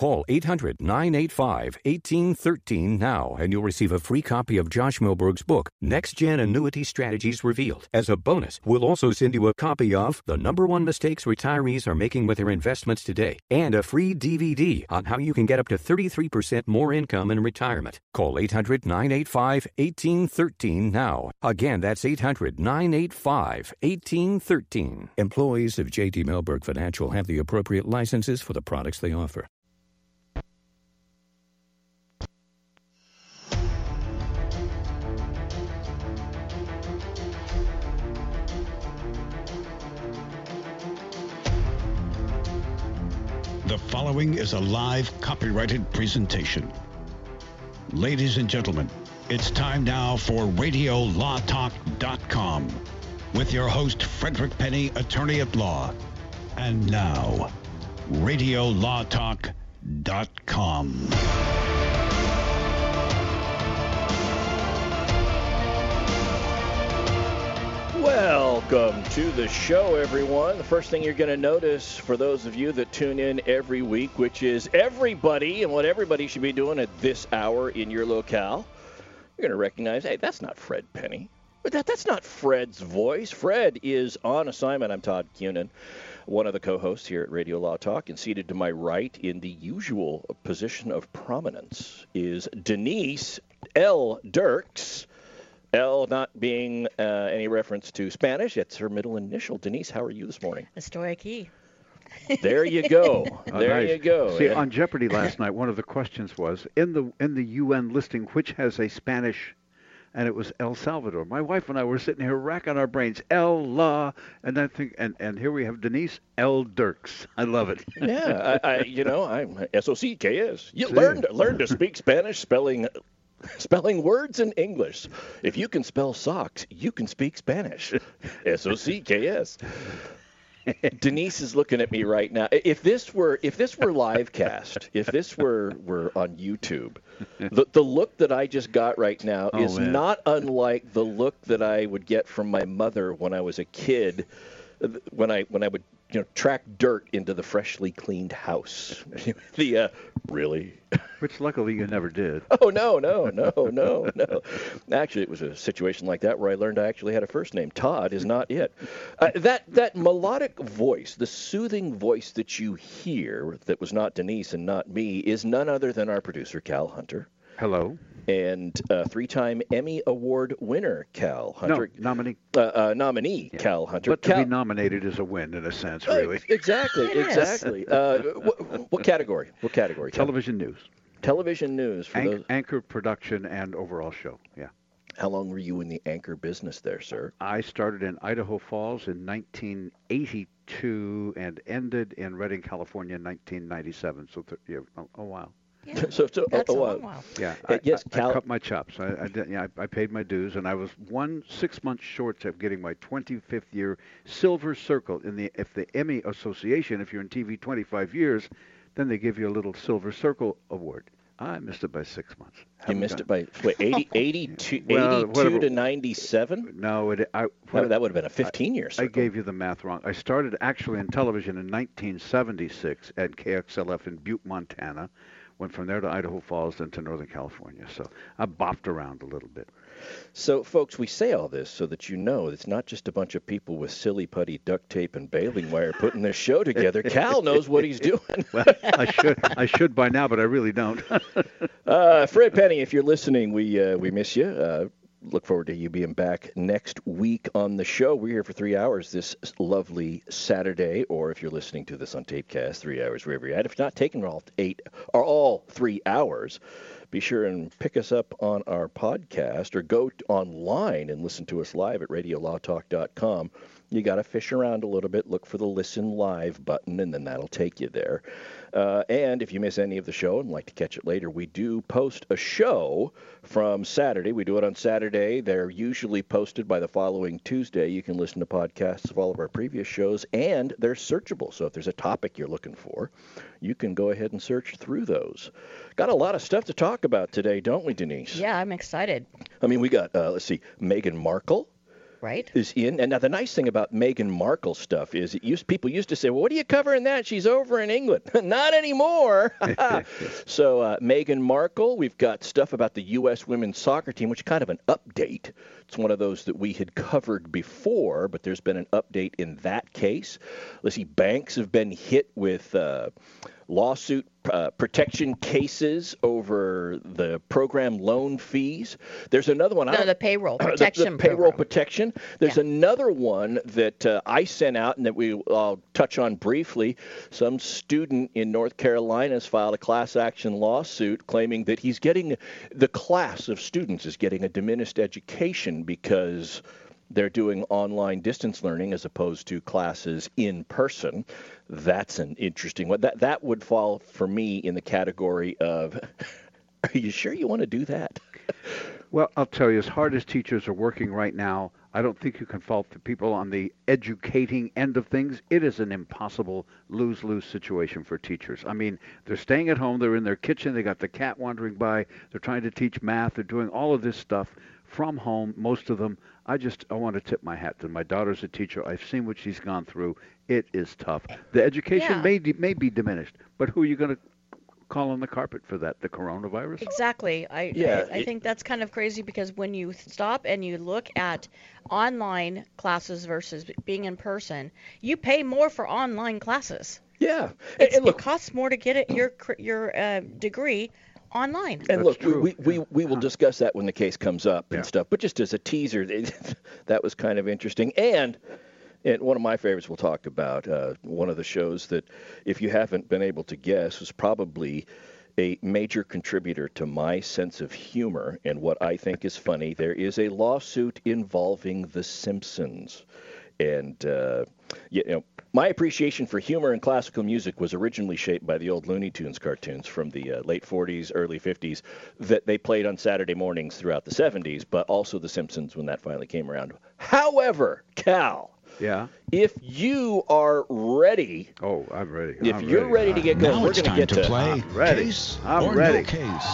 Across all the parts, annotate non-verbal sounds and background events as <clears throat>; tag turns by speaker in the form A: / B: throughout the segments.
A: Call 800 985 1813 now and you'll receive a free copy of Josh Mellberg's book, Next Gen Annuity Strategies Revealed. As a bonus, we'll also send you a copy of The Number One Mistakes Retirees Are Making with Their Investments Today and a free DVD on how you can get up to 33% more income in retirement. Call 800 985 1813 now. Again, that's 800 985 1813. Employees of JT Mellberg Financial have the appropriate licenses for the products they offer.
B: Following is a live copyrighted presentation. Ladies and gentlemen, it's time now for RadioLawTalk.com with your host, Frederick Penney, attorney at law. And now, RadioLawTalk.com.
C: Welcome to the show, everyone. The first thing you're going to notice for those of you that tune in every week, which is everybody and what everybody should be doing at this hour in your locale, you're going to recognize, hey, that's not Fred Penney. But that, that's not Fred's voice. Fred is on assignment. I'm Todd Cunin, one of the co hosts here at Radio Law Talk. And seated to my right in the usual position of prominence is Denise L. Dirks. L not being uh, any reference to Spanish. It's her middle initial. Denise, how are you this morning?
D: Estoy aquí. <laughs>
C: There you go.
E: Oh, <laughs>
C: there
E: nice.
C: you go.
E: See,
C: Yeah.
E: on Jeopardy last night, one of the questions was in the in the UN listing, which has a Spanish, and it was El Salvador. My wife and I were sitting here racking our brains, El La, and I think, and and here we have Denise El Dirks. I love it. <laughs>
C: yeah, I, I, you know, I'm S O C K S. You
E: See.
C: learn to, to speak Spanish, spelling <laughs> spelling words in English. If you can spell socks, you can speak Spanish. <laughs> S O C K S. <laughs> Denise is looking at me right now. If this were if this were live cast, if this were were on YouTube, the the look that I just got right now
E: Oh,
C: is
E: man.
C: not unlike the look that I would get from my mother when I was a kid, when I when I would you know track dirt into the freshly cleaned house. <laughs> the uh, really.
E: Which luckily you never did. <laughs>
C: Oh no, no, no, no, no. Actually, it was a situation like that where I learned I actually had a first name. Todd is not it. Uh, that that melodic voice, the soothing voice that you hear, that was not Denise and not me, is none other than our producer Cal Hunter
E: Hello.
C: And uh, three-time Emmy Award winner Cal Hunter,
E: No nominee.
C: uh, uh, nominee Cal Hunter.
E: But to
C: Cal-
E: be nominated is a win in a sense, really.
C: exactly, <laughs> exactly. Uh, what, what category? What category? Cal?
E: Television news,
C: Television news. For
E: Anch-
C: those.
E: anchor production, and overall show. Yeah.
C: How long were you in the anchor business there, sir?
E: I started in Idaho Falls in 1982 and ended in Redding, California in 1997. So, th- yeah, oh, oh wow.
D: Yeah, <laughs>
C: So, so
D: that's
C: oh,
D: a long
C: uh,
D: while.
E: Yeah,
C: Uh,
E: I,
C: yes,
E: I,
C: Cal-
E: I cut my chops. I, I, did, yeah, I, I paid my dues, and I was one six months short of getting my 25th year Silver Circle in the if the Emmy Association. If you're in TV 25 years, then they give you a little Silver Circle award. I missed it by six months.
C: You
E: Haven't
C: missed it by <laughs> wait, 80, 82,
E: Well,
C: 82
E: whatever.
C: to 97?
E: No, it. I,
C: That, that would have been a 15 year
E: I
C: circle.
E: gave you the math wrong. I started actually in television in 1976 at KXLF in Butte, Montana. Went from there to Idaho Falls, then to Northern California. So I bopped around a little bit.
C: So, folks, we say all this so that you know it's not just a bunch of people with silly putty duct tape and baling wire putting this show together. Cal knows what he's doing. <laughs>
E: Well, I should I should by now, but I really don't. <laughs>
C: Uh, Fred Penney, if you're listening, we uh, we miss you. Uh, look forward to you being back next week on the show. We're here for three hours this lovely Saturday, or if you're listening to this on Tapecast, three hours wherever you're at. If not taking all eight or all three hours, be sure and pick us up on our podcast or go online and listen to us live at radiolawtalk.com. you got to fish around a little bit, look for the listen live button, and then that'll take you there. Uh, and if you miss any of the show and like to catch it later, we do post a show from Saturday. We do it on Saturday. They're usually posted by the following Tuesday. You can listen to podcasts of all of our previous shows, and they're searchable. So if there's a topic you're looking for, you can go ahead and search through those. Got a lot of stuff to talk about today, don't we, Denise?
D: Yeah, I'm excited.
C: I mean, we got, uh, let's see, Meghan Markle
D: right?
C: Is in. And now the nice thing about Meghan Markle stuff is used people used to say, "Well, what are you covering that? She's over in England." <laughs> Not anymore. <laughs> so uh, Meghan Markle, we've got stuff about the U.S. women's soccer team, which is kind of an update. It's one of those that we had covered before, but there's been an update in that case. Let's see, banks have been hit with. Uh, lawsuit uh, protection cases over the program loan fees. There's another one.
D: No, the payroll protection. <clears throat>
C: the, the payroll
D: program.
C: protection. There's yeah. another one that uh, I sent out and that we I'll touch on briefly. Some student in North Carolina has filed a class action lawsuit claiming that he's getting the class of students is getting a diminished education because they're doing online distance learning as opposed to classes in person. That's an interesting one. That that would fall for me in the category of <laughs> are you sure you want to do that? <laughs>
E: well, I'll tell you, as hard as teachers are working right now, I don't think you can fault the people on the educating end of things. It is an impossible lose lose situation for teachers. I mean, they're staying at home, they're in their kitchen, they got the cat wandering by, they're trying to teach math, they're doing all of this stuff from home, most of them. I just I want to tip my hat to my daughter's a teacher. I've seen what she's gone through. It is tough. The education
D: yeah.
E: may may be diminished, but who are you going to call on the carpet for that? The coronavirus?
D: Exactly. I yeah, I, I think that's kind of crazy because when you stop and you look at online classes versus being in person, you pay more for online classes.
C: Yeah,
D: and, and look, it costs more to get it, your your uh, degree online.
C: And That's look, we, we, we will discuss that when the case comes up and stuff. But just as a teaser, <laughs> that was kind of interesting. And and one of my favorites we'll talk about, uh, one of the shows that, if you haven't been able to guess, was probably a major contributor to my sense of humor and what I think is funny. There is a lawsuit involving The Simpsons. And, uh, you know, my appreciation for humor and classical music was originally shaped by the old Looney Tunes cartoons from the uh, late 40s, early 50s that they played on Saturday mornings throughout the 70s, but also The Simpsons when that finally came around. However, Cal.
E: Yeah.
C: If you are ready.
E: Oh, I'm ready.
C: If
E: I'm
C: you're ready. ready to get going,
B: now
C: we're going
B: to
C: get
B: to play.
E: I'm ready.
B: Case
E: I'm ready.
B: No case.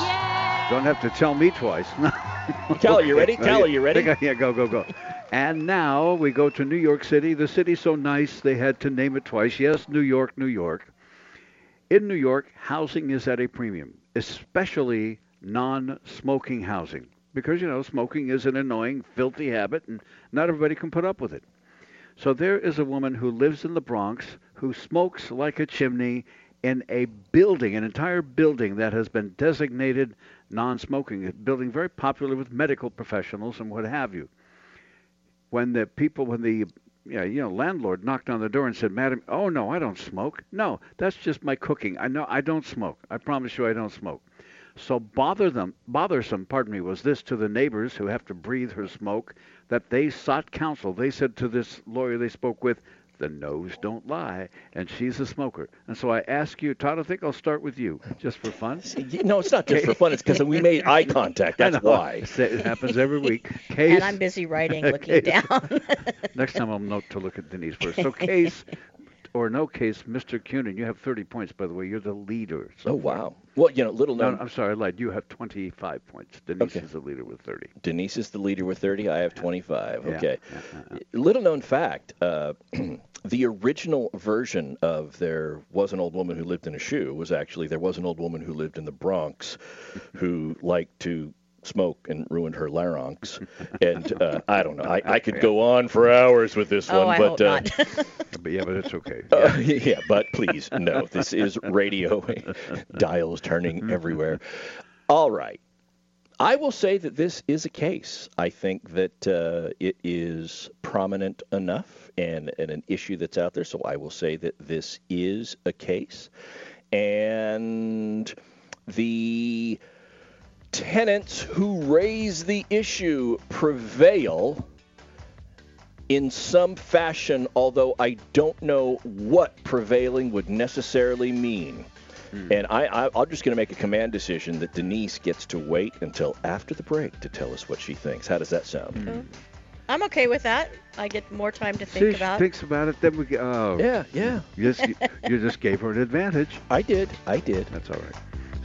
E: Don't have to tell me twice. <laughs>
C: Cal, are you ready? Cal, are you ready? <laughs>
E: Yeah, go, go, go. And now we go to New York City. The city's so nice they had to name it twice. Yes, New York, New York. In New York, housing is at a premium, especially non-smoking housing, because you know smoking is an annoying, filthy habit, and not everybody can put up with it. So there is a woman who lives in the Bronx who smokes like a chimney in a building, an entire building that has been designated non-smoking, a building very popular with medical professionals and what have you when the people, when the yeah, you know, landlord knocked on the door and said, "Madam, oh no, I don't smoke. No, that's just my cooking. I know I don't smoke. I promise you, I don't smoke." So bother them, bothersome, pardon me, was this to the neighbors who have to breathe her smoke that they sought counsel. They said to this lawyer they spoke with, the nose don't lie, and she's a smoker. And so I ask you, Todd, I think I'll start with you, just for fun.
C: No, it's not just for fun. It's because we made eye contact. <laughs> That's why.
E: It happens every week. <laughs>
D: Case, and I'm busy writing, looking <laughs>
E: case,
D: down.
E: next time I'll note to look at Denise first. So case or no case, Mr. Cunin, you have 30 points, by the way. You're the leader. So
C: oh, wow. Well, you know, little known.
E: No, I'm sorry, I lied. You have 25 points. Denise okay. is the leader with 30.
C: Denise is the leader with 30. I have 25.
E: Yeah.
C: Okay.
E: Yeah. Yeah.
C: Little known fact uh, <clears throat> the original version of There Was an Old Woman Who Lived in a Shoe was actually There Was an Old Woman Who Lived in the Bronx who liked to smoke and ruined her larynx. <laughs> and uh, I don't know. I, I could go on for hours with this
D: oh,
C: one,
D: I
C: but
D: uh, <laughs>
E: but yeah, but it's okay.
C: Yeah. Uh, <laughs> yeah, but please no. This is radio. Dials turning everywhere. All right. I will say that this is a case. I think that uh, it is prominent enough and, and an issue that's out there. So I will say that this is a case. And the tenants who raise the issue prevail. in some fashion, although I don't know what prevailing would necessarily mean. Hmm. And I, I, am just going to make a command decision that Denise gets to wait until after the break to tell us what she thinks. How does that sound?
D: Mm-hmm. I'm okay with that. I get more time to think
E: See,
D: about.
E: She thinks about it, then we get. Oh.
C: Yeah, yeah.
E: You just, you, you just gave her an advantage.
C: I did. I did.
E: That's all right.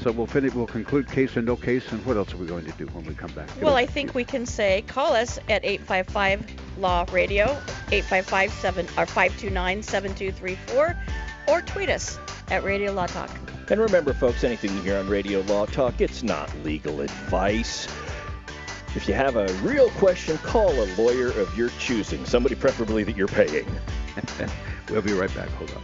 E: So we'll finish. We'll conclude case and no case, and what else are we going to do when we come back?
D: Well, I think we can say call us at 855 Law Radio, 855 7 or 529 7234, or tweet us at Radio Law Talk.
C: And remember, folks, anything you hear on Radio Law Talk, it's not legal advice. If you have a real question, call a lawyer of your choosing, somebody preferably that you're paying. <laughs>
E: we'll be right back. Hold on.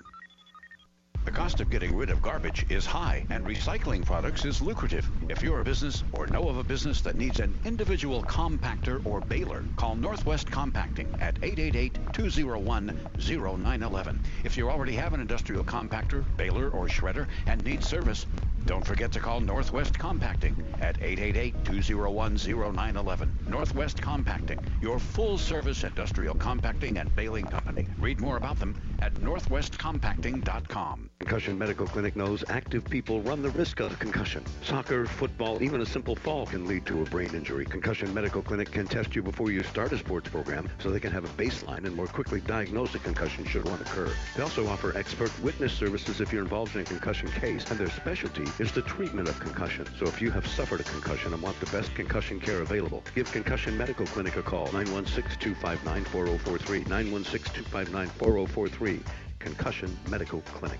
B: The cost of getting rid of garbage is high, and recycling products is lucrative. If you're a business or know of a business that needs an individual compactor or baler, call Northwest Compacting at 888-201-0911. If you already have an industrial compactor, baler, or shredder and need service, don't forget to call Northwest Compacting at 888-201-0911. Northwest Compacting, your full-service industrial compacting and baling company. Read more about them at northwestcompacting.com.
F: Concussion Medical Clinic knows active people run the risk of concussion. Soccer, football, even a simple fall can lead to a brain injury. Concussion Medical Clinic can test you before you start a sports program so they can have a baseline and more quickly diagnose a concussion should one occur. They also offer expert witness services if you're involved in a concussion case, and their specialty is the treatment of concussion. So if you have suffered a concussion and want the best concussion care available, give Concussion Medical Clinic a call, 916-259-4043, 916-259-4043, Concussion Medical Clinic.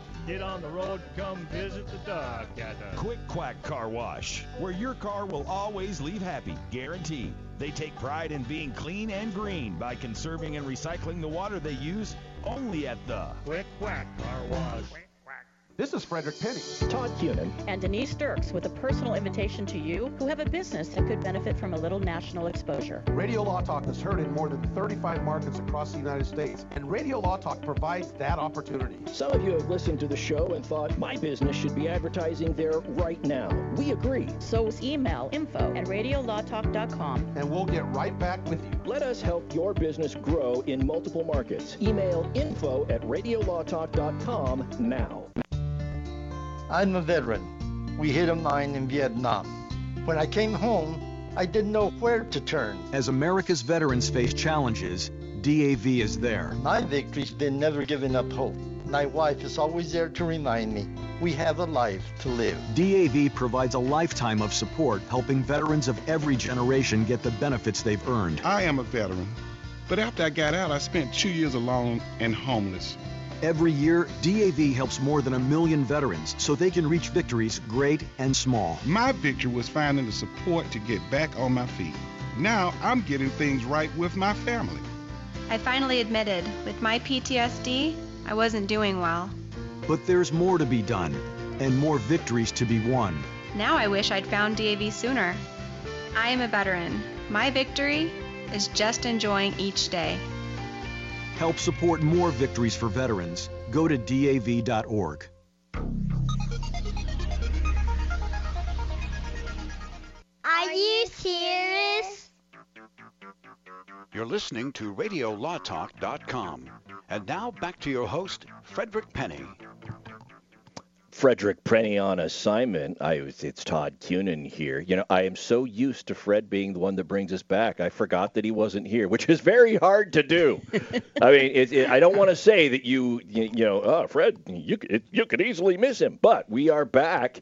G: Get on the road, come visit the dog at
H: Quick Quack Car Wash, where your car will always leave happy, guaranteed. They take pride in being clean and green by conserving and recycling the water they use only at the
G: Quick Quack Car Wash.
I: This is Frederick Penney.
C: Todd Cunin.
D: And Denise Dirks with a personal invitation to you who have a business that could benefit from a little national exposure.
I: Radio Law Talk is heard in more than 35 markets across the United States, and Radio Law Talk provides that opportunity.
C: Some of you have listened to the show and thought, my business should be advertising there right now. We agree.
D: So email info at radiolawtalk.com.
I: And we'll get right back with you.
C: Let us help your business grow in multiple markets. Email info at radiolawtalk.com now.
J: I'm a veteran. We hit a mine in Vietnam. When I came home, I didn't know where to turn.
K: As America's veterans face challenges, DAV is there.
J: My victory's been never giving up hope. My wife is always there to remind me we have a life to live.
K: DAV provides a lifetime of support, helping veterans of every generation get the benefits they've earned.
L: I am a veteran, but after I got out, I spent two years alone and homeless.
K: Every year, DAV helps more than a million veterans so they can reach victories great and small.
L: My victory was finding the support to get back on my feet. Now I'm getting things right with my family.
M: I finally admitted with my PTSD, I wasn't doing well.
K: But there's more to be done and more victories to be won.
M: Now I wish I'd found DAV sooner. I am a veteran. My victory is just enjoying each day.
K: Help support more victories for veterans. Go to DAV.org.
N: Are you serious?
B: You're listening to RadioLawTalk.com. And now back to your host, Frederick Penney.
C: Frederick Penney on assignment. I was, it's Todd Cunin here. You know, I am so used to Fred being the one that brings us back. I forgot that he wasn't here, which is very hard to do. <laughs> I mean, it, it, I don't want to say that you, you, you know, oh, Fred, you it, you could easily miss him, but we are back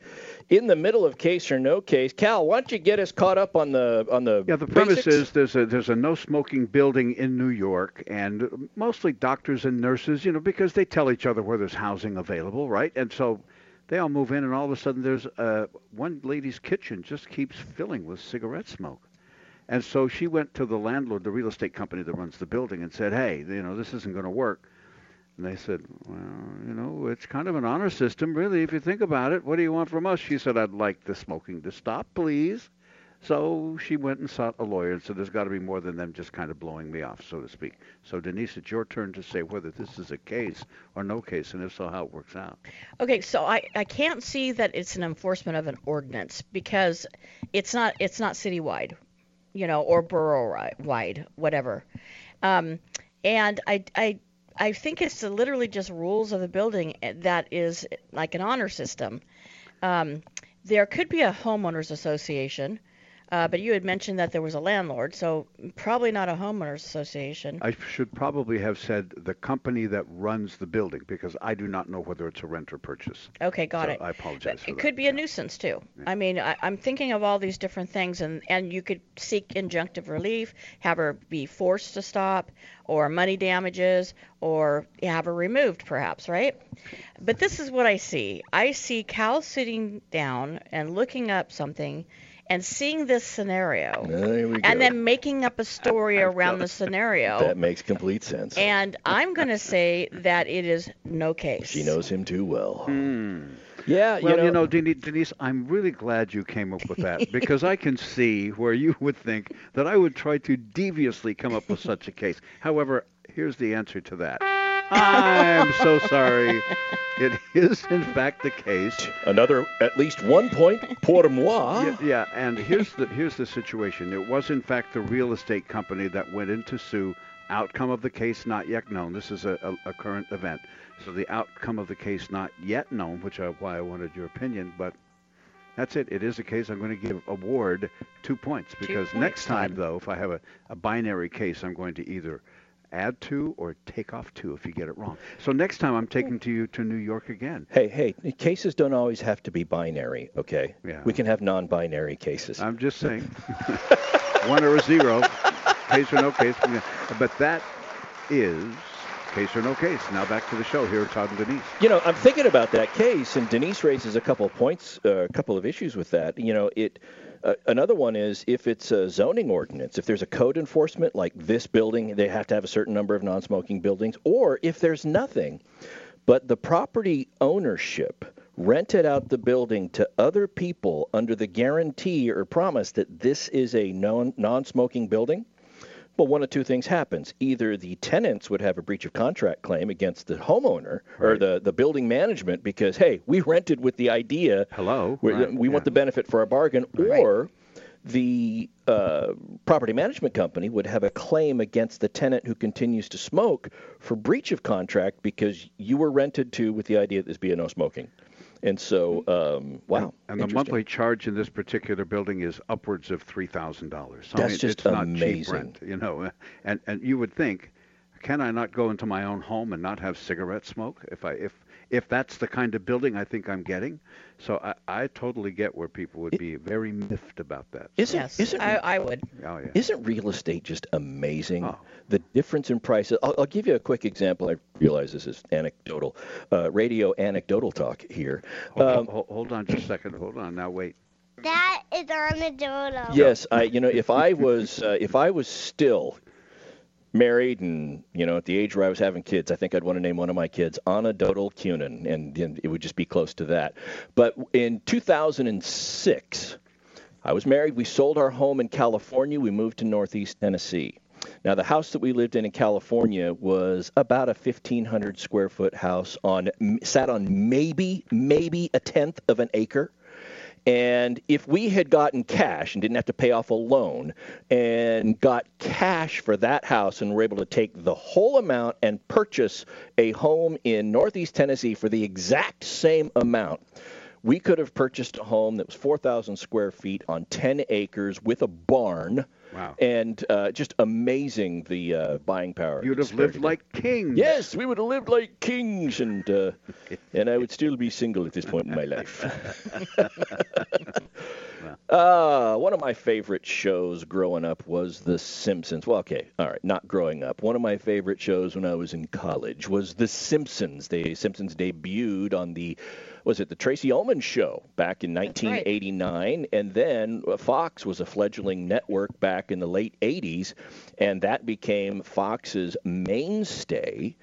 C: in the middle of case or no case. Cal, why don't you get us caught up on the on the
E: yeah? The premise
C: basics?
E: is there's a there's a no smoking building in New York, and mostly doctors and nurses, you know, because they tell each other where there's housing available, right? And so they all move in, and all of a sudden, there's uh, one lady's kitchen just keeps filling with cigarette smoke. And so she went to the landlord, the real estate company that runs the building, and said, "Hey, you know, this isn't going to work." And they said, "Well, you know, it's kind of an honor system, really, if you think about it. What do you want from us?" She said, "I'd like the smoking to stop, please." So she went and sought a lawyer and said, "There's got to be more than them just kind of blowing me off, so to speak." So Denise, it's your turn to say whether this is a case or no case, and if so, how it works out.
D: Okay, so I, I can't see that it's an enforcement of an ordinance because it's not it's not citywide, you know, or borough wide, whatever. Um, and I I I think it's literally just rules of the building that is like an honor system. Um, there could be a homeowners association uh, but you had mentioned that there was a landlord, so probably not a homeowners association.
E: I should probably have said the company that runs the building because I do not know whether it's a rent or purchase.
D: Okay, got
E: so
D: it.
E: I apologize.
D: It
E: that.
D: could be a nuisance too. Yeah. I mean, I, I'm thinking of all these different things, and and you could seek injunctive relief, have her be forced to stop, or money damages, or have her removed, perhaps, right? But this is what I see. I see Cal sitting down and looking up something and seeing this scenario and then making up a story around the scenario.
C: That makes complete sense.
D: And I'm going to say that it is no case.
C: She knows him too well.
E: Hmm.
C: Yeah,
E: well,
C: you know,
E: you know, Denise, I'm really glad you came up with that <laughs> because I can see where you would think that I would try to deviously come up with such a case. However, here's the answer to that. I'm so sorry. It is, in fact, the case.
C: Another, at least one point pour moi. <laughs>
E: Yeah, yeah, and here's the here's the situation. It was, in fact, the real estate company that went in to sue. Outcome of the case not yet known. This is a, a, a current event. So the outcome of the case not yet known, which is why I wanted your opinion. But that's it. It is a case. I'm going to give award two points because
D: two points,
E: next time,
D: Todd.
E: though, if I have a, a binary case, I'm going to either add two or take off two if you get it wrong. So next time I'm taking to you to New York again.
C: Hey, hey, cases don't always have to be binary, okay?
E: Yeah.
C: We can have non-binary cases.
E: I'm just saying, <laughs> one or a zero, case or no case. But that is case or no case. Now back to the show here, Todd and Denise.
C: You know, I'm thinking about that case, and Denise raises a couple of points, uh, a couple of issues with that. You know, it. Uh, another one is if it's a zoning ordinance, if there's a code enforcement like this building, they have to have a certain number of non-smoking buildings, or if there's nothing, but the property ownership rented out the building to other people under the guarantee or promise that this is a non non-smoking building. Well, one of two things happens. Either the tenants would have a breach of contract claim against the homeowner or
E: Right.
C: the, the building management because, hey, we rented with the idea
E: Hello.
C: we,
E: Right,
C: we want the benefit for our bargain, or the uh, property management company would have a claim against the tenant who continues to smoke for breach of contract because you were rented to with the idea that this be a no smoking. And so, um, wow.
E: And the monthly charge in this particular building is upwards of three thousand dollars.
C: That's
E: mean,
C: just
E: it's not cheap
C: amazing.
E: rent, you know. And and you would think, can I not go into my own home and not have cigarette smoke? If I if if that's the kind of building I think I'm getting, so I, I totally get where people would be very miffed about that.
C: Isn't,
D: Yes,
C: isn't,
D: I, I would.
E: Oh yeah.
C: Isn't real estate just amazing?
E: Oh.
C: The difference in prices. I'll, I'll give you a quick example. I realize this is anecdotal, uh, radio anecdotal talk here.
E: Hold,
C: Um,
E: hold, hold on just a second. Hold on. Now wait.
N: That is anecdotal.
C: Yes, I. You know, if I was, uh, if I was still married and you know at the age where I was having kids, I think I'd want to name one of my kids Anna Dodal Cunin, and, and it would just be close to that. But in 2006, I was married. We sold our home in California. We moved to Northeast Tennessee. Now, the house that we lived in in California was about a 1,500 square foot house on sat on maybe maybe a tenth of an acre. And if we had gotten cash and didn't have to pay off a loan and got cash for that house and were able to take the whole amount and purchase a home in Northeast Tennessee for the exact same amount, we could have purchased a home that was 4,000 square feet on 10 acres with a barn.
E: Wow.
C: And uh, just amazing the uh, buying power.
E: You'd have lived like kings.
C: Yes, we would have lived like kings, and uh, and I would still be single at this point in my life. Uh, <laughs> <laughs> one of my favorite shows growing up was The Simpsons. Well, okay, all right, not growing up. One of my favorite shows when I was in college was The Simpsons. The Simpsons debuted on the was it the Tracey Ullman show back in 1989, and then Fox was a fledgling network back in the late 80s, and that became Fox's mainstay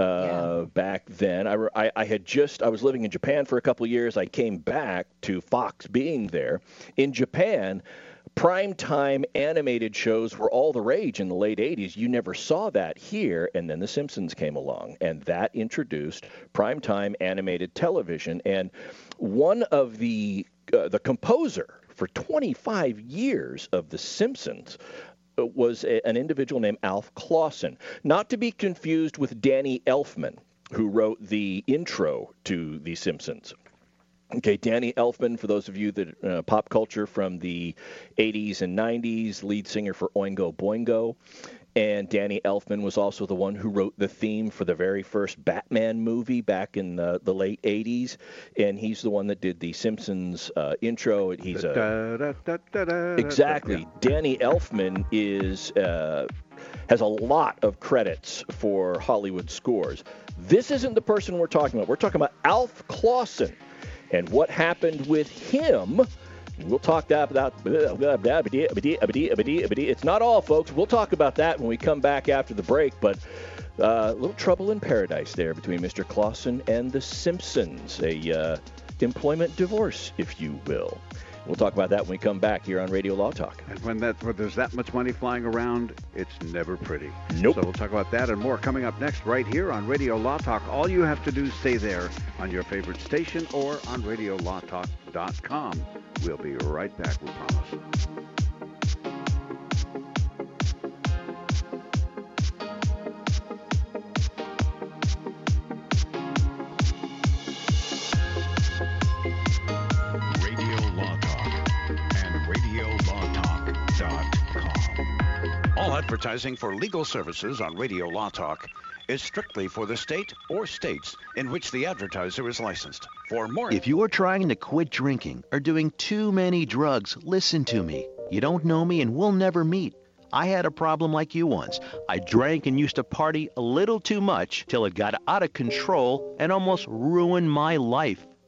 C: uh, yeah. back then. I, I, I had just I was living in Japan for a couple of years. I came back to Fox being there in Japan primetime animated shows were all the rage in the late 80s. You never saw that here. And then The Simpsons came along, and that introduced primetime animated television. And one of the uh, the composer for 25 years of The Simpsons uh, was a, an individual named Alf Clausen, not to be confused with Danny Elfman, who wrote the intro to The Simpsons. Okay, Danny Elfman, for those of you that uh, pop culture from the 80s and 90s, lead singer for Oingo Boingo. And Danny Elfman was also the one who wrote the theme for the very first Batman movie back in the, the late 80s. And he's the one that did the Simpsons uh, intro. He's a. Exactly. Danny Elfman is. Uh, has a lot of credits for Hollywood scores. This isn't the person we're talking about. We're talking about Alf Clausen and what happened with him. We'll talk about that. it's not all, folks. We'll talk about that when we come back after the break. But uh, a little trouble in paradise there between Mr. Clausen and the Simpsons, a uh, employment divorce, if you will. We'll talk about that when we come back here on Radio Law Talk.
E: And when that when there's that much money flying around, it's never pretty.
C: Nope.
E: So we'll talk about that and more coming up next right here on Radio Law Talk. All you have to do is stay there on your favorite station or on radiolawtalk.com. We'll be right back, we promise.
B: Advertising for legal services on Radio Law Talk is strictly for the state or states in which the advertiser is licensed. For more
O: If you are trying to quit drinking or doing too many drugs, listen to me. You don't know me and we'll never meet. I had a problem like you once. I drank and used to party a little too much till it got out of control and almost ruined my life.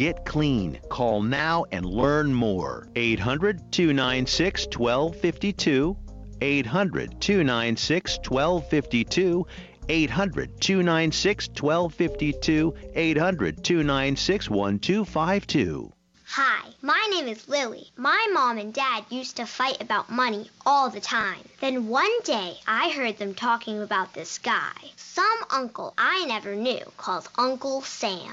O: Get clean. Call now and learn more. 800 296 1252. 800 296 1252. 800 296 1252. 800 296 1252.
N: Hi, my name is Lily. My mom and dad used to fight about money all the time. Then one day I heard them talking about this guy, some uncle I never knew called Uncle Sam.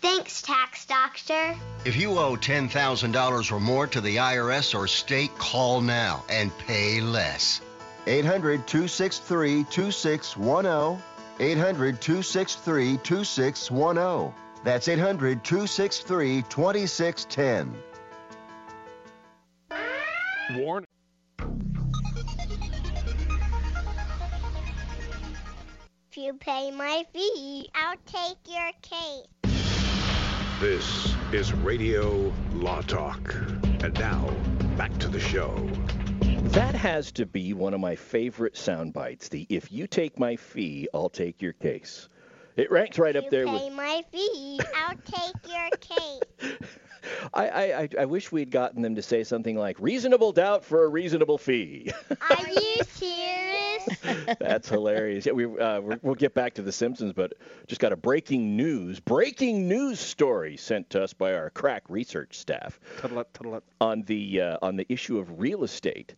N: Thanks, Tax Doctor.
P: If you owe $10,000 or more to the IRS or state, call now and pay less.
Q: 800 263 2610. 800 263 2610. That's 800 263 2610.
R: Warn.
N: If you pay my fee, I'll take your case.
B: This is Radio Law Talk. And now, back to the show.
C: That has to be one of my favorite sound bites. The if you take my fee, I'll take your case. It ranks right
N: If
C: up there
N: you
C: with
N: my fee, I'll take your <laughs> case.
C: I, I, I- I wish we'd gotten them to say something like reasonable doubt for a reasonable fee.
N: Are you serious? <laughs>
C: That's hilarious. Yeah, we uh, we're- we'll get back to the Simpsons, but just got a breaking news, breaking news story sent to us by our crack research staff on the uh, on the issue of real estate,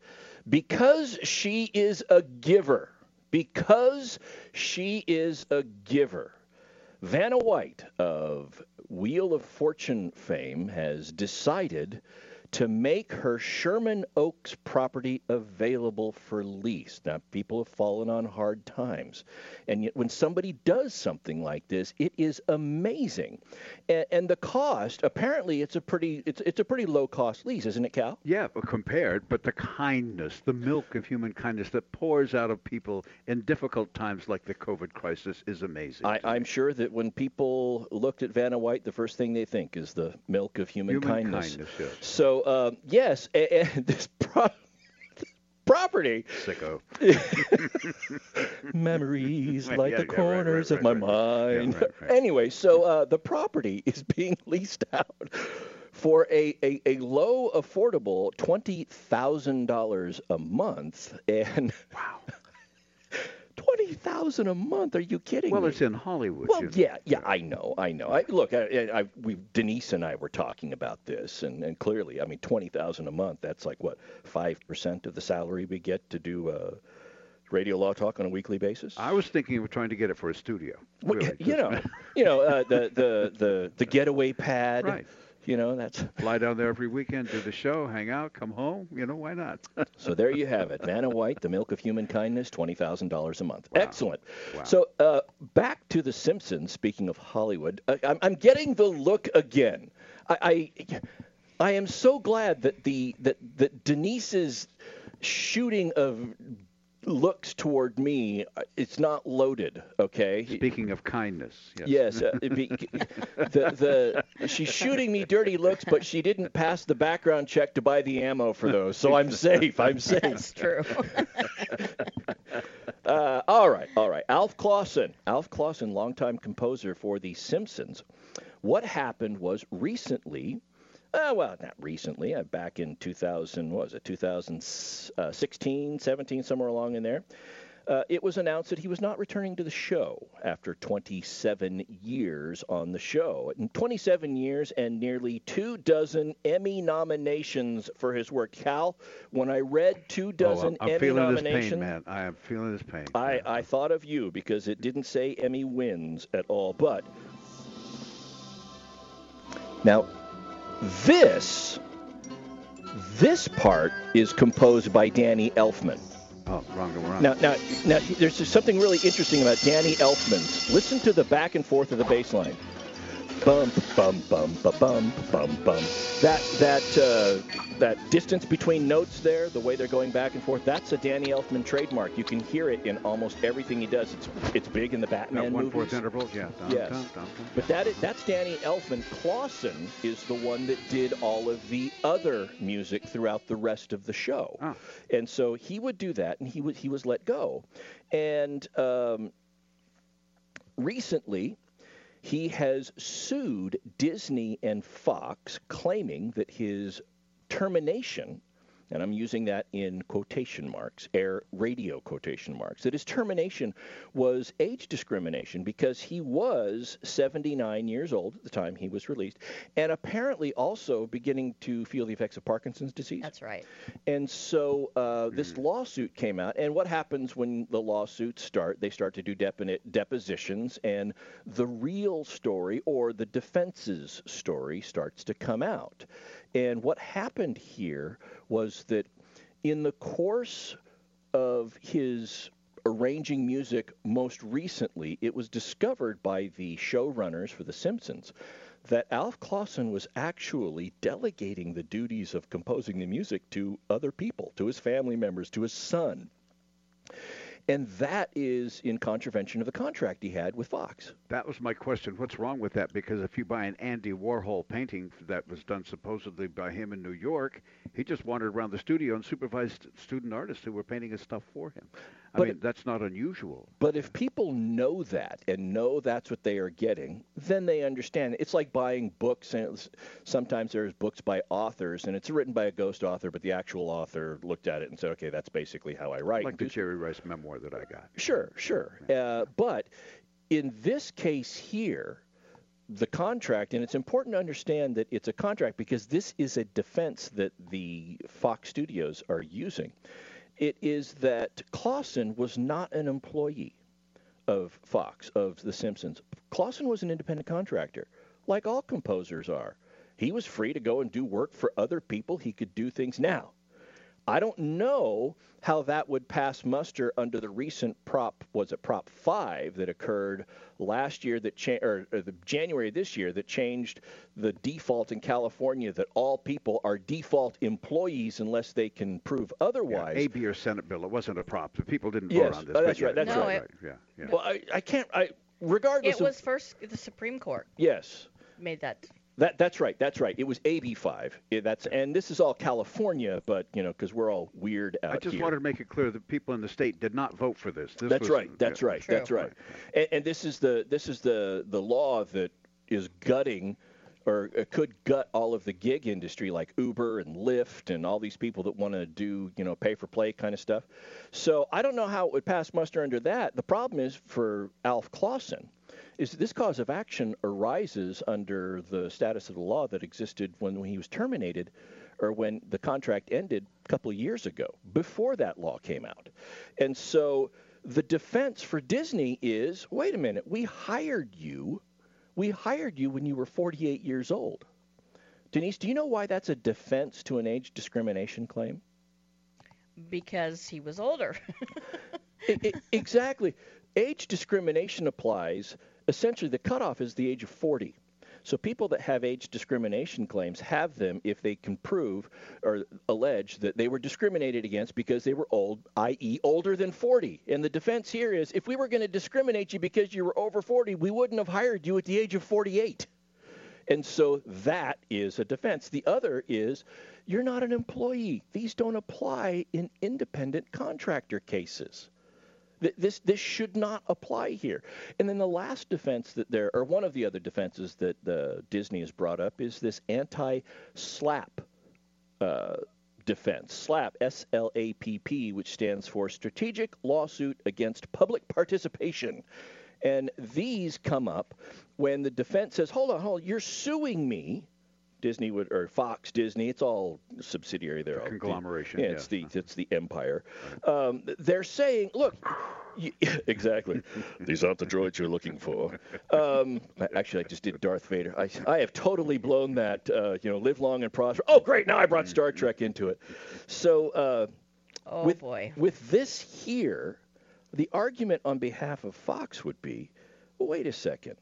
C: because she is a giver. Because she is a giver. Vanna White of Wheel of Fortune fame has decided to make her Sherman Oaks property available for lease. Now, people have fallen on hard times. And yet, when somebody does something like this, it is amazing. And, and the cost, apparently, it's a pretty it's, it's a pretty low cost lease, isn't it, Cal?
E: Yeah, but compared, but the kindness, the milk of human kindness that pours out of people in difficult times like the COVID crisis is amazing.
C: I, I'm sure that when people looked at Vanna White, the first thing they think is the milk of human,
E: Human
C: kindness.
E: kindness, yes.
C: So um, yes, and, and <laughs> this pro- <laughs> property.
E: Sicko. <laughs>
C: Memories like
E: yeah,
C: the
E: yeah,
C: corners
E: right,
C: of my
E: right, right. Yeah,
C: mind.
E: right, right.
C: Anyway, so uh, the property is being leased out for a, a, a low, affordable twenty thousand dollars a month, and wow, twenty thousand a month? Are you kidding
E: Well,
C: me?
E: it's in Hollywood.
C: Well,
E: you know.
C: yeah, yeah, I know, I know. I, look, I, I, we Denise and I were talking about this, and, and clearly, I mean, twenty thousand a month. That's like what five percent of the salary we get to do uh, radio law talk on a weekly basis.
E: I was thinking of trying to get it for a studio.
C: Well,
E: really, <laughs>
C: you know, you know, uh, the the the the getaway pad.
E: Right.
C: You know, that's <laughs>
E: Fly down there every weekend, do the show, hang out, come home. You know, why not? <laughs>
C: so. There you have it, Vanna White, the milk of human kindness, twenty thousand dollars a month. Excellent.
E: Wow.
C: So uh, back to the Simpsons. Speaking of Hollywood, uh, I'm, I'm getting the look again. I, I I am so glad that the that that Denise's shooting of looks toward me uh, it's not loaded okay
E: Speaking of kindness, yes.
C: Yes, uh, <laughs> be, the the she's shooting me dirty looks, but she didn't pass the background check to buy the ammo for those, so I'm <laughs> safe. I'm safe.
D: That's true. <laughs>
C: Uh, all right, all right. Alf Clausen, Alf Clausen, longtime composer for The Simpsons. What happened was recently, uh, well, not recently, uh, back in 2000, what was it, 2016, 17, somewhere along in there, uh, it was announced that he was not returning to the show after 27 years on the show. In 27 years and nearly two dozen Emmy nominations for his work. Cal, when I read two dozen
E: oh, I'm, I'm
C: Emmy nominations,
E: pain, man. I am feeling this pain.
C: I, I thought of you because it didn't say Emmy wins at all. But <laughs> now, this this part is composed by Danny Elfman.
E: Oh, wrong, wrong.
C: Now, now, now, there's something really interesting about Danny Elfman. Listen to the back and forth of the bass line. Bum, bum, bum, ba, bum, bum, bum. That that uh, that distance between notes there, the way they're going back and forth, that's a Danny Elfman trademark. You can hear it in almost everything he does. It's it's big in the Batman
E: That one fourth interval, yeah. Dun,
C: Yes. But that is, that's Danny Elfman. Clausen is the one that did all of the other music throughout the rest of the show.
E: Ah.
C: And so he would do that, and he was he was let go. And um, recently, he has sued Disney and Fox, claiming that his termination, and I'm using that in quotation marks, air radio quotation marks, that his termination was age discrimination because he was 79 years old at the time he was released, and apparently also beginning to feel the effects of Parkinson's disease.
D: That's right.
C: And so uh, this
E: Hmm.
C: lawsuit came out, and what happens when the lawsuits start? They start to do depi- depositions, and the real story or the defense's story starts to come out. And what happened here was that in the course of his arranging music most recently, it was discovered by the showrunners for The Simpsons that Alf Clausen was actually delegating the duties of composing the music to other people, to his family members, to his son. And that is in contravention of the contract he had with Fox.
E: That was my question. What's wrong with that? Because if you buy an Andy Warhol painting that was done supposedly by him in New York, he just wandered around the studio and supervised student artists who were painting his stuff for him. I
C: But
E: mean, that's not unusual.
C: But if people know that and know that's what they are getting, then they understand. It's like buying books, and sometimes there's books by authors, and it's written by a ghost author, but the actual author looked at it and said, "Okay, that's basically how I write."
E: Like the Jerry Rice memoir that I got.
C: Sure, sure. Uh, but in this case here, the contract, and it's important to understand that it's a contract because this is a defense that the Fox Studios are using. It is that Clausen was not an employee of Fox, of The Simpsons. Clausen was an independent contractor, like all composers are. He was free to go and do work for other people. He could do things now. I don't know how that would pass muster under the recent prop was it prop 5 that occurred last year that cha- or, or the January this year that changed the default in California that all people are default employees unless they can prove otherwise.
E: AB or Senate bill. It wasn't a prop. The people didn't
C: Yes,
E: vote on this.
C: oh,
E: but
C: that's
E: yeah,
C: right, that's
E: yeah,
C: right.
E: Yeah, yeah.
C: Well, I, I can't I regardless
D: It
C: of
D: was first the Supreme Court
C: yes.
D: made that.
C: That that's right. That's right. It was AB5. Yeah, that's and this is all California, but you know because we're all weird out
E: I just
C: here.
E: wanted to make it clear that people in the state did not vote for this. this
C: that's
E: was,
C: right. That's
E: yeah.
C: right. That's right. And, and this is the this is the the law that is gutting or uh, could gut all of the gig industry like Uber and Lyft and all these people that want to do, you know, pay for play kind of stuff. So I don't know how it would pass muster under that. The problem is for Alf Clausen is this cause of action arises under the status of the law that existed when, when he was terminated or when the contract ended a couple of years ago, before that law came out. And so the defense for Disney is wait a minute, we hired you. We hired you when you were 48 years old. Denise, do you know why that's a defense to an age discrimination claim?
D: because he was older.
C: I- <laughs> I- exactly. Age discrimination applies. Essentially, the cutoff is the age of 40. So people that have age discrimination claims have them if they can prove or allege that they were discriminated against because they were old, i.e., older than 40. And the defense here is if we were going to discriminate you because you were over 40, we wouldn't have hired you at the age of 48. And so that is a defense. The other is you're not an employee. These don't apply in independent contractor cases. Th- This this should not apply here. And then the last defense that there, or one of the other defenses that uh, Disney has brought up, is this anti SLAPP. uh, defense. SLAPP, S-L-A-P-P, which stands for Strategic Lawsuit Against Public Participation. And these come up when the defense says, "Hold on, hold on, you're suing me." Disney would or Fox Disney, it's all subsidiary there. all-
E: conglomeration,
C: Yeah,
E: yeah.
C: it's the it's the empire. Um, they're saying, look, y <laughs> exactly. These aren't the droids you're looking for. Um, actually, I just did Darth Vader. I, I have totally blown that. Uh, you know, live long and prosper. Oh, great! Now I brought Star Trek into it. So, uh,
D: Oh,
C: with,
D: boy.
C: With this here, the argument on behalf of Fox would be, well, wait a second.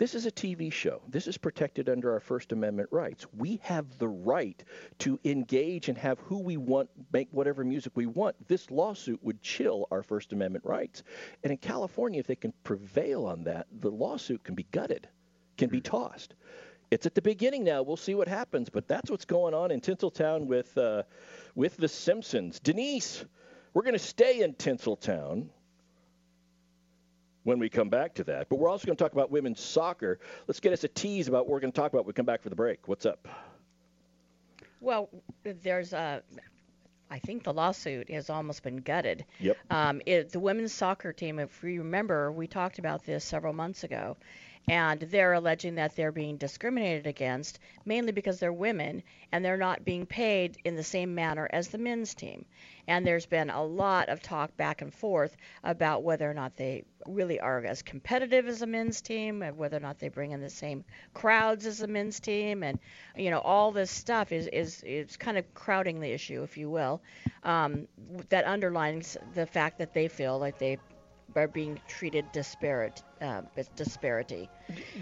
C: This is a TV show. This is protected under our First Amendment rights. We have the right to engage and have who we want make whatever music we want. This lawsuit would chill our First Amendment rights. And in California, if they can prevail on that, the lawsuit can be gutted, can be tossed. It's at the beginning now. We'll see what happens, but that's what's going on in Tinseltown with uh, with the Simpsons. Denise, we're going to stay in Tinseltown when we come back to that. But we're also going to talk about women's soccer. Let's get us a tease about what we're going to talk about when we come back for the break. What's up?
D: Well, there's a. I think the lawsuit has almost been gutted.
C: Yep.
D: Um, it, the women's soccer team, if you remember, we talked about this several months ago, and they're alleging that they're being discriminated against mainly because they're women and they're not being paid in the same manner as the men's team. And there's been a lot of talk back and forth about whether or not they really are as competitive as a men's team, and whether or not they bring in the same crowds as a men's team, and you know all this stuff is is is kind of crowding the issue, if you will, um, that underlines the fact that they feel like they are being treated disparate, uh, disparity.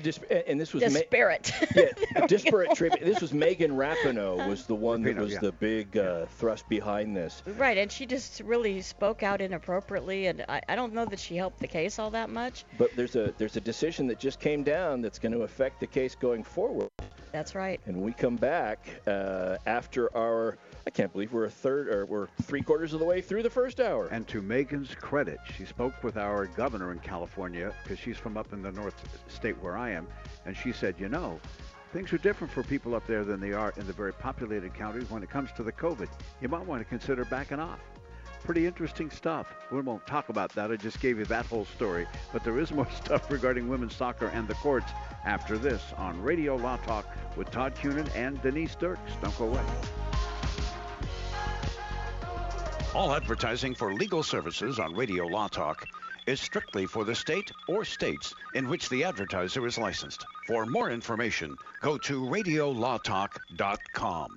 C: Dis- and this was
D: disparate.
C: Ma- yeah, <laughs> disparate treatment. This was Megan Rapinoe was the one that was
E: yeah.
C: the big uh, thrust behind this.
D: Right, and she just really spoke out inappropriately, and I, I don't know that she helped the case all that much.
C: But there's a there's a decision that just came down that's going to affect the case going forward.
D: That's right.
C: And we come back uh, after our. I can't believe we're a third or we're three quarters of the way through the first hour.
E: And to Megan's credit, she spoke with our governor in California because she's from up in the north state where I am, and she said, you know, things are different for people up there than they are in the very populated counties when it comes to the COVID. You might want to consider backing off. Pretty interesting stuff. We won't talk about that. I just gave you that whole story. But there is more <laughs> stuff regarding women's soccer and the courts after this on Radio Law Talk with Todd Cunin and Denise Dirks. Don't go away.
B: All advertising for legal services on Radio Law Talk is strictly for the state or states in which the advertiser is licensed. For more information, go to radiolawtalk.com.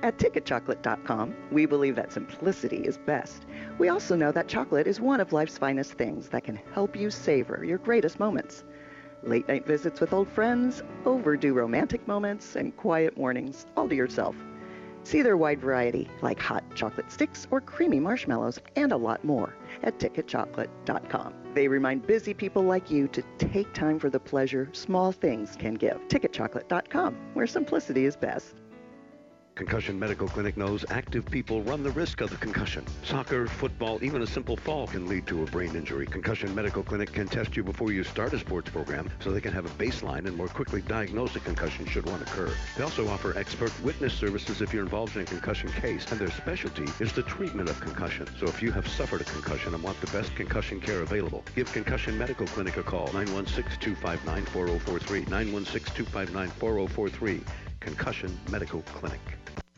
R: At ticketchocolate.com, we believe that simplicity is best. We also know that chocolate is one of life's finest things that can help you savor your greatest moments. Late night visits with old friends, overdue romantic moments, and quiet mornings all to yourself. See their wide variety, like hot chocolate sticks or creamy marshmallows, and a lot more at ticketchocolate.com. They remind busy people like you to take time for the pleasure small things can give. Ticketchocolate.com, where simplicity is best.
F: Concussion Medical Clinic knows active people run the risk of a concussion. Soccer, football, even a simple fall can lead to a brain injury. Concussion Medical Clinic can test you before you start a sports program so they can have a baseline and more quickly diagnose a concussion should one occur. They also offer expert witness services if you're involved in a concussion case, and their specialty is the treatment of concussion. So if you have suffered a concussion and want the best concussion care available, give Concussion Medical Clinic a call, 916-259-4043, 916-259-4043, Concussion Medical Clinic.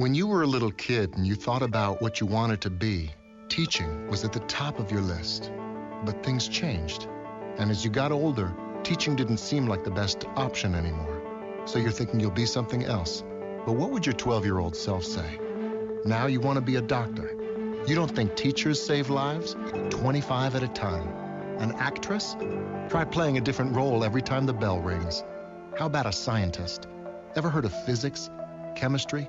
S: When you were a little kid and you thought about what you wanted to be, teaching was at the top of your list. But things changed. And as you got older, teaching didn't seem like the best option anymore. So you're thinking you'll be something else. But what would your 12 year old self say? Now you want to be a doctor. You don't think teachers save lives? 25 at a time. An actress? Try playing a different role every time the bell rings. How about a scientist? Ever heard of physics? Chemistry?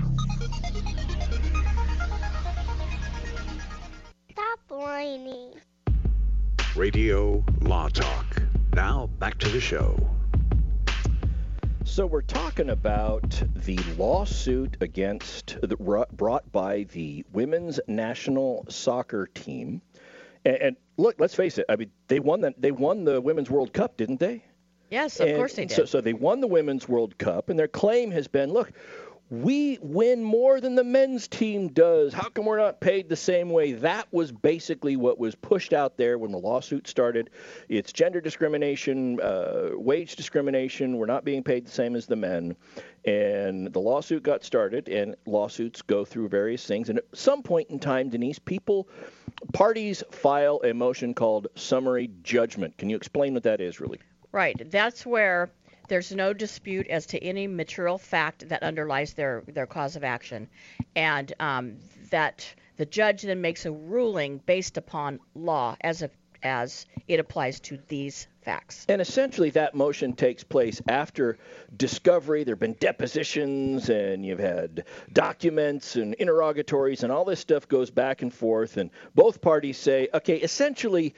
N: Stop whining.
F: Radio Law Talk. Now back to the show.
C: So we're talking about the lawsuit against the, brought by the women's national soccer team, and, and, look, let's face it. I mean, they won that. They won the women's World Cup, didn't they?
D: Yes, of
C: and
D: course they did.
C: So, so they won the women's World Cup, and their claim has been, look, we win more than the men's team does. How come we're not paid the same way? That was basically what was pushed out there when the lawsuit started. It's gender discrimination, uh, wage discrimination. We're not being paid the same as the men. And the lawsuit got started, and lawsuits go through various things. And at some point in time, Denise, people, parties file a motion called summary judgment. Can you explain what that is, really?
D: Right. That's where there's no dispute as to any material fact that underlies their, their cause of action, and um, that the judge then makes a ruling based upon law as as it applies to these facts.
C: And essentially, that motion takes place after discovery. There have been depositions, and you've had documents and interrogatories, and all this stuff goes back and forth. And both parties say, okay, essentially,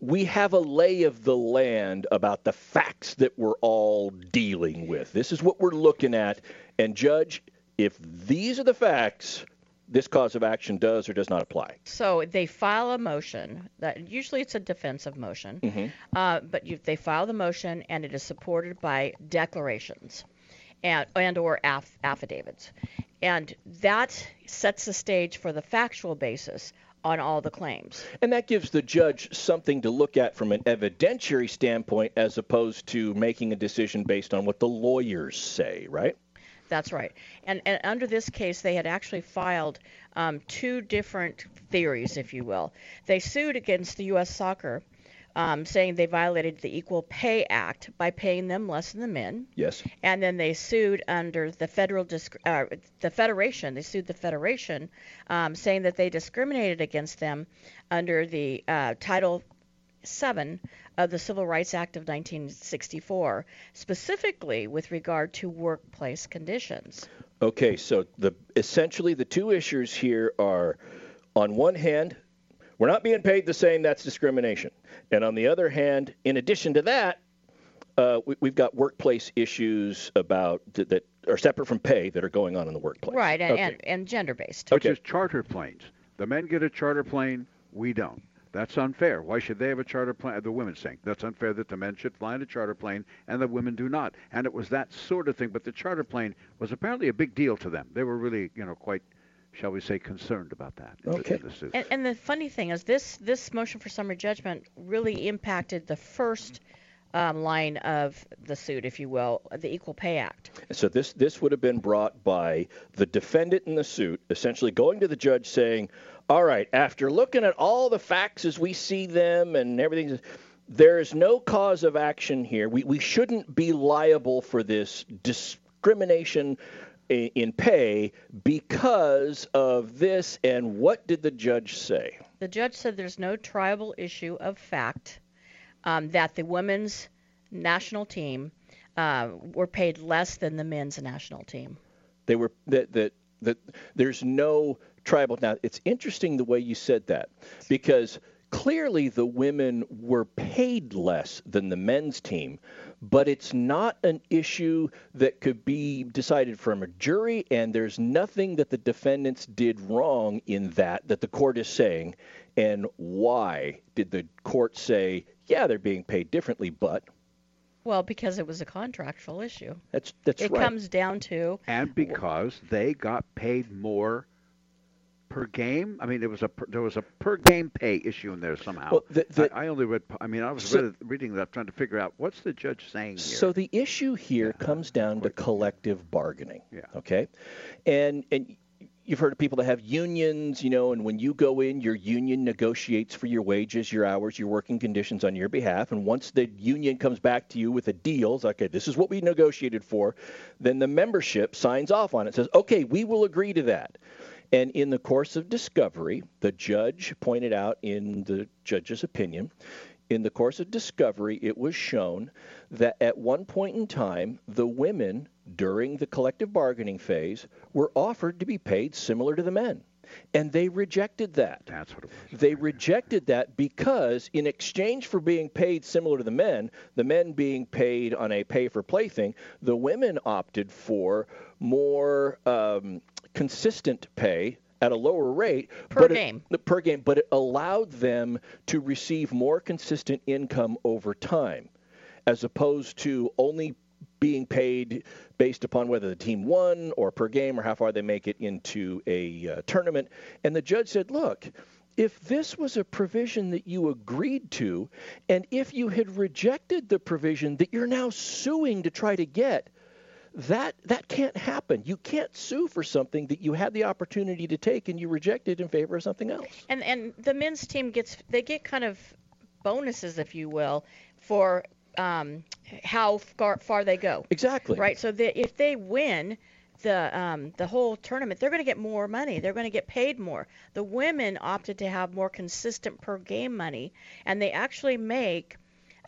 C: we have a lay of the land about the facts that we're all dealing with. This is what we're looking at. And, Judge, if these are the facts, this cause of action does or does not apply.
D: So they file a motion that usually it's a defensive motion,
C: Mhm.
D: uh, but you, they file the motion and it is supported by declarations and and or aff, affidavits, and that sets the stage for the factual basis on all the claims.
C: And that gives the judge something to look at from an evidentiary standpoint as opposed to making a decision based on what the lawyers say, right?
D: That's right. And, and under this case, they had actually filed um, two different theories, if you will. They sued against the U.S. Soccer, um, saying they violated the Equal Pay Act by paying them less than the men.
C: Yes.
D: And then they sued under the federal disc- uh, the federation. They sued the federation, um, saying that they discriminated against them under the uh, Title VII of the Civil Rights Act of 1964, specifically with regard to workplace conditions.
C: Okay, so the essentially the two issues here are on one hand, we're not being paid the same, that's discrimination. And on the other hand, in addition to that, uh, we, we've got workplace issues about th- that are separate from pay that are going on in the workplace.
D: Right, and,
C: Okay.
D: and, and gender based.
E: Such is charter planes. The men get a charter plane, we don't. That's unfair. Why should they have a charter plane? The women saying that's unfair that the men should fly in a charter plane and the women do not. And it was that sort of thing. But the charter plane was apparently a big deal to them. They were really, you know, quite, shall we say, concerned about that. in the-
C: Okay.
E: in the suit.
D: And, and the funny thing is, this this motion for summary judgment really impacted the first um, line of the suit, if you will, the Equal Pay Act.
C: So this this would have been brought by the defendant in the suit, essentially going to the judge saying, "All right, after looking at all the facts as we see them and everything, there is no cause of action here. We we shouldn't be liable for this discrimination." In pay because of this, and what did the judge say?
D: The judge said there's no triable issue of fact um, that the women's national team uh, were paid less than the men's national team.
C: They were that that that there's no triable. Now it's interesting the way you said that because clearly the women were paid less than the men's team, but it's not an issue that could be decided from a jury, and there's nothing that the defendants did wrong in that that the court is saying. And why did the court say, yeah, they're being paid differently, but
D: Well, because it was a contractual issue.
C: that's that's
D: it
C: right.
D: comes down to
E: and because they got paid more per game? I mean, it was a per, there was a per game pay issue in there somehow.
C: Well, the- the-
E: I, I only read. I mean, I was
C: So-
E: reading that, trying to figure out what's the judge saying here.
C: So the issue here comes down to collective bargaining. Yeah. Okay. And and you've heard of people that have unions, you know, and when you go in, your union negotiates for your wages, your hours, your working conditions on your behalf. And once the union comes back to you with a deal, it's like, okay, this is what we negotiated for, then the membership signs off on it, says, okay, we will agree to that. And in the course of discovery, the judge pointed out in the judge's opinion, in the course of discovery, it was shown that at one point in time, the women during the collective bargaining phase were offered to be paid similar to the men. And they rejected that.
E: That's what it
C: was. They rejected that because, in exchange for being paid similar to the men, the men being paid on a pay for play thing, the women opted for more um, consistent pay at a lower rate
D: Per
C: but it-
D: game.
C: per game, but it allowed them to receive more consistent income over time, as opposed to only being paid based upon whether the team won or per game or how far they make it into a uh, tournament. And the judge said, look, if this was a provision that you agreed to, and if you had rejected the provision that you're now suing to try to get, that that can't happen. You can't sue for something that you had the opportunity to take and you rejected in favor of something else.
D: And and the men's team gets they get kind of bonuses, if you will, for um, how far, far they go.
C: Exactly.
D: Right. So that if they win the um, the whole tournament, they're going to get more money. They're going to get paid more. The women opted to have more consistent per game money, and they actually make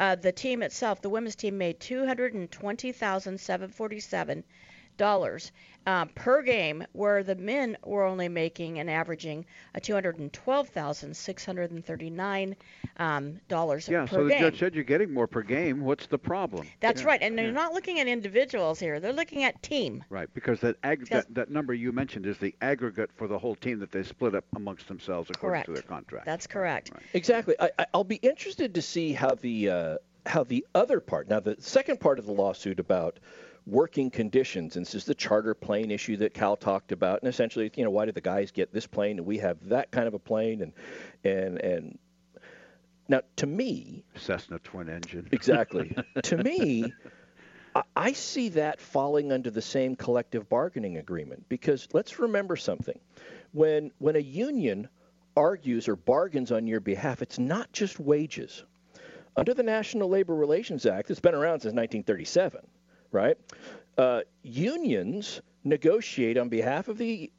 D: uh, the team itself. The women's team made two hundred and twenty thousand seven forty seven dollars uh, per game, where the men were only making and averaging a two hundred and twelve thousand six hundred and thirty nine um, dollars
E: yeah,
D: per
E: so the judge said you're getting more per game. What's the problem?
D: That's
E: Yeah,
D: right, and they're
E: yeah.
D: not looking at individuals here; they're looking at team.
E: Right, because that, ag-
D: Yes.
E: that that number you mentioned is the aggregate for the whole team that they split up amongst themselves according
D: Correct.
E: to their contract.
D: That's correct.
C: Exactly. I, I- I'll be interested to see how the uh, how the other part. Now, the second part of the lawsuit about working conditions, and this is the charter plane issue that Cal talked about, and essentially, you know, why do the guys get this plane and we have that kind of a plane, and and and now to me,
E: Cessna twin engine. <laughs>
C: Exactly. to me, I- I see that falling under the same collective bargaining agreement because let's remember something. When when a union argues or bargains on your behalf, it's not just wages. Under the National Labor Relations Act, it's been around since 1937, right? Uh, unions negotiate on behalf of the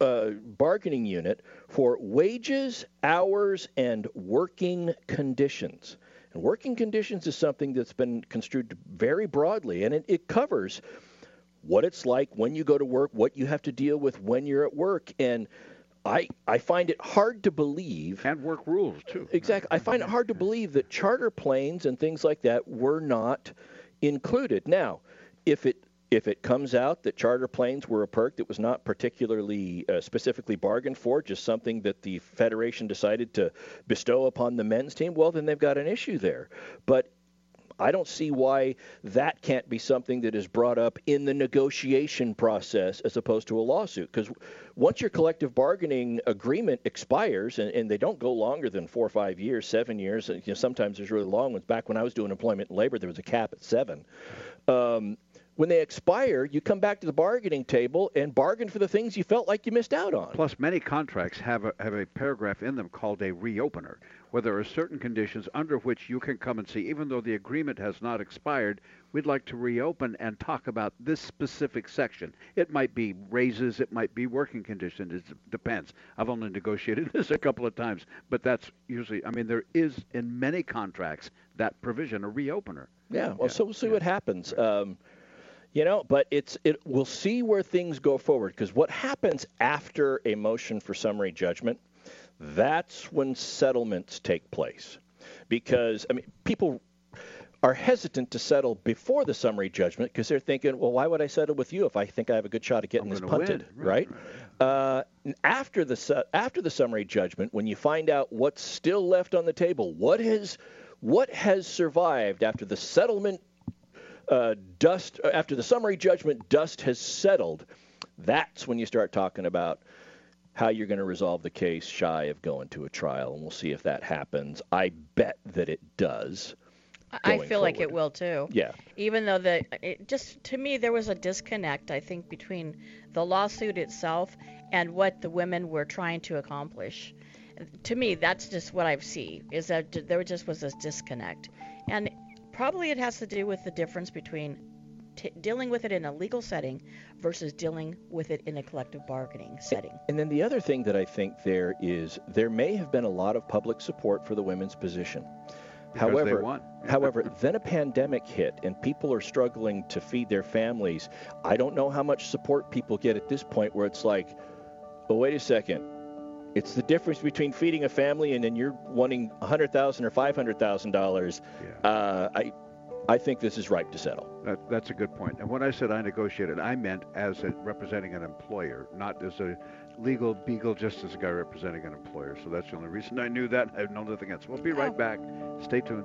C: uh, bargaining unit for wages, hours, and working conditions. And working conditions is something that's been construed very broadly, and it, it covers what it's like when you go to work, what you have to deal with when you're at work, and I I find it hard to believe
E: and work rules too.
C: Exactly, I find it hard to believe that charter planes and things like that were not included. Now, if it if it comes out that charter planes were a perk that was not particularly uh, specifically bargained for, just something that the federation decided to bestow upon the men's team, well, then they've got an issue there. But I don't see why that can't be something that is brought up in the negotiation process as opposed to a lawsuit. Because once your collective bargaining agreement expires, and, and they don't go longer than four or five years, seven years, and, you know, sometimes there's really long ones. Back when I was doing employment and labor, there was a cap at seven. Um, when they expire, you come back to the bargaining table and bargain for the things you felt like you missed out on.
E: Plus, many contracts have a, have a paragraph in them called a reopener, where there are certain conditions under which you can come and see, even though the agreement has not expired, we'd like to reopen and talk about this specific section. It might be raises, it might be working conditions, it depends. I've only negotiated <laughs> this a couple of times, but that's usually, I mean, there is in many contracts that provision, a reopener.
C: Yeah, well, so we'll see what happens. Um, you know, but it's it. We'll see where things go forward because what happens after a motion for summary judgment, that's when settlements take place. Because I mean, people are hesitant to settle before the summary judgment because they're thinking, well, why would I settle with you if I think I have a good shot at getting this punted,
E: win.
C: right? Uh, after the su- after the summary judgment, when you find out what's still left on the table, what has what has survived after the settlement uh, dust after the summary judgment dust has settled, that's when you start talking about how you're going to resolve the case shy of going to a trial, and we'll see if that happens. I bet that it does.
D: I feel like it will too.
C: Yeah.
D: Even though the it just to me there was a disconnect I think between the lawsuit itself and what the women were trying to accomplish. To me, that's just what I see is that there just was this disconnect, and probably it has to do with the difference between t- dealing with it in a legal setting versus dealing with it in a collective bargaining setting.
C: And then the other thing that I think there is there may have been a lot of public support for the women's position.
E: Because
C: however, <laughs> however, then a pandemic hit and people are struggling to feed their families. I don't know how much support people get at this point where it's like, oh wait a second, it's the difference between feeding a family and then you're wanting a hundred thousand or five hundred thousand dollars. Uh, I, I think this is ripe to settle.
E: That, that's a good point. And when I said I negotiated, I meant as a, representing an employer, not as a legal beagle, just as a guy representing an employer. So that's the only reason I knew that. I know nothing else. We'll be right back. Stay tuned.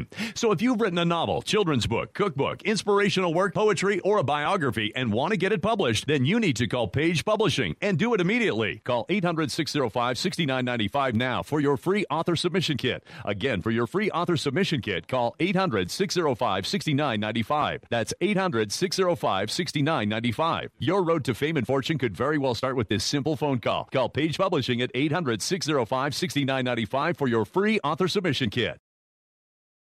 A: So if you've written a novel, children's book, cookbook, inspirational work, poetry, or a biography and want to get it published, then you need to call Page Publishing and do it immediately. Call 800 605 6995 now for your free author submission kit. Again, for your free author submission kit, call 800 605 6995. That's 800 605 6995. Your road to fame and fortune could very well start with this simple phone call. Call Page Publishing at 800 605 6995 for your free author submission kit.